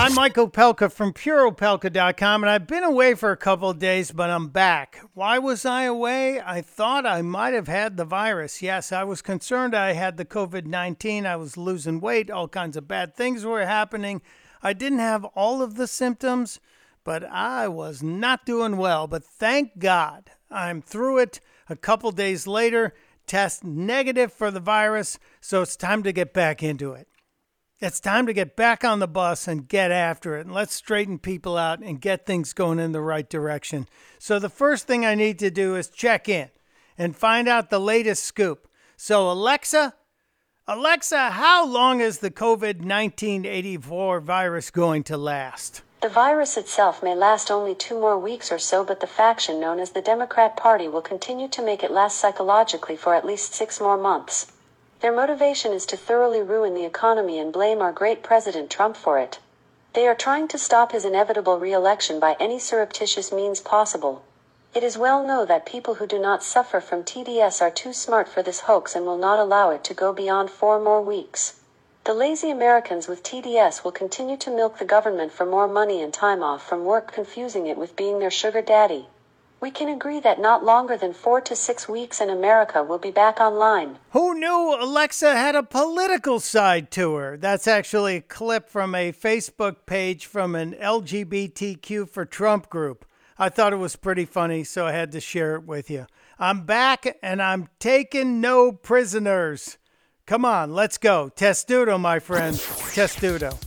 I'm Michael Pelka from PureOpelka.com, and I've been away for a couple of days, but I'm back. Why was I away? I thought I might have had the virus. Yes, I was concerned I had the COVID 19. I was losing weight, all kinds of bad things were happening. I didn't have all of the symptoms, but I was not doing well. But thank God I'm through it. A couple days later, test negative for the virus, so it's time to get back into it. It's time to get back on the bus and get after it. And let's straighten people out and get things going in the right direction. So, the first thing I need to do is check in and find out the latest scoop. So, Alexa, Alexa, how long is the COVID 1984 virus going to last? The virus itself may last only two more weeks or so, but the faction known as the Democrat Party will continue to make it last psychologically for at least six more months. Their motivation is to thoroughly ruin the economy and blame our great President Trump for it. They are trying to stop his inevitable re election by any surreptitious means possible. It is well known that people who do not suffer from TDS are too smart for this hoax and will not allow it to go beyond four more weeks. The lazy Americans with TDS will continue to milk the government for more money and time off from work, confusing it with being their sugar daddy. We can agree that not longer than four to six weeks in America will be back online. Who knew Alexa had a political side to her? That's actually a clip from a Facebook page from an LGBTQ for Trump group. I thought it was pretty funny, so I had to share it with you. I'm back and I'm taking no prisoners. Come on, let's go. Testudo, my friend. Testudo.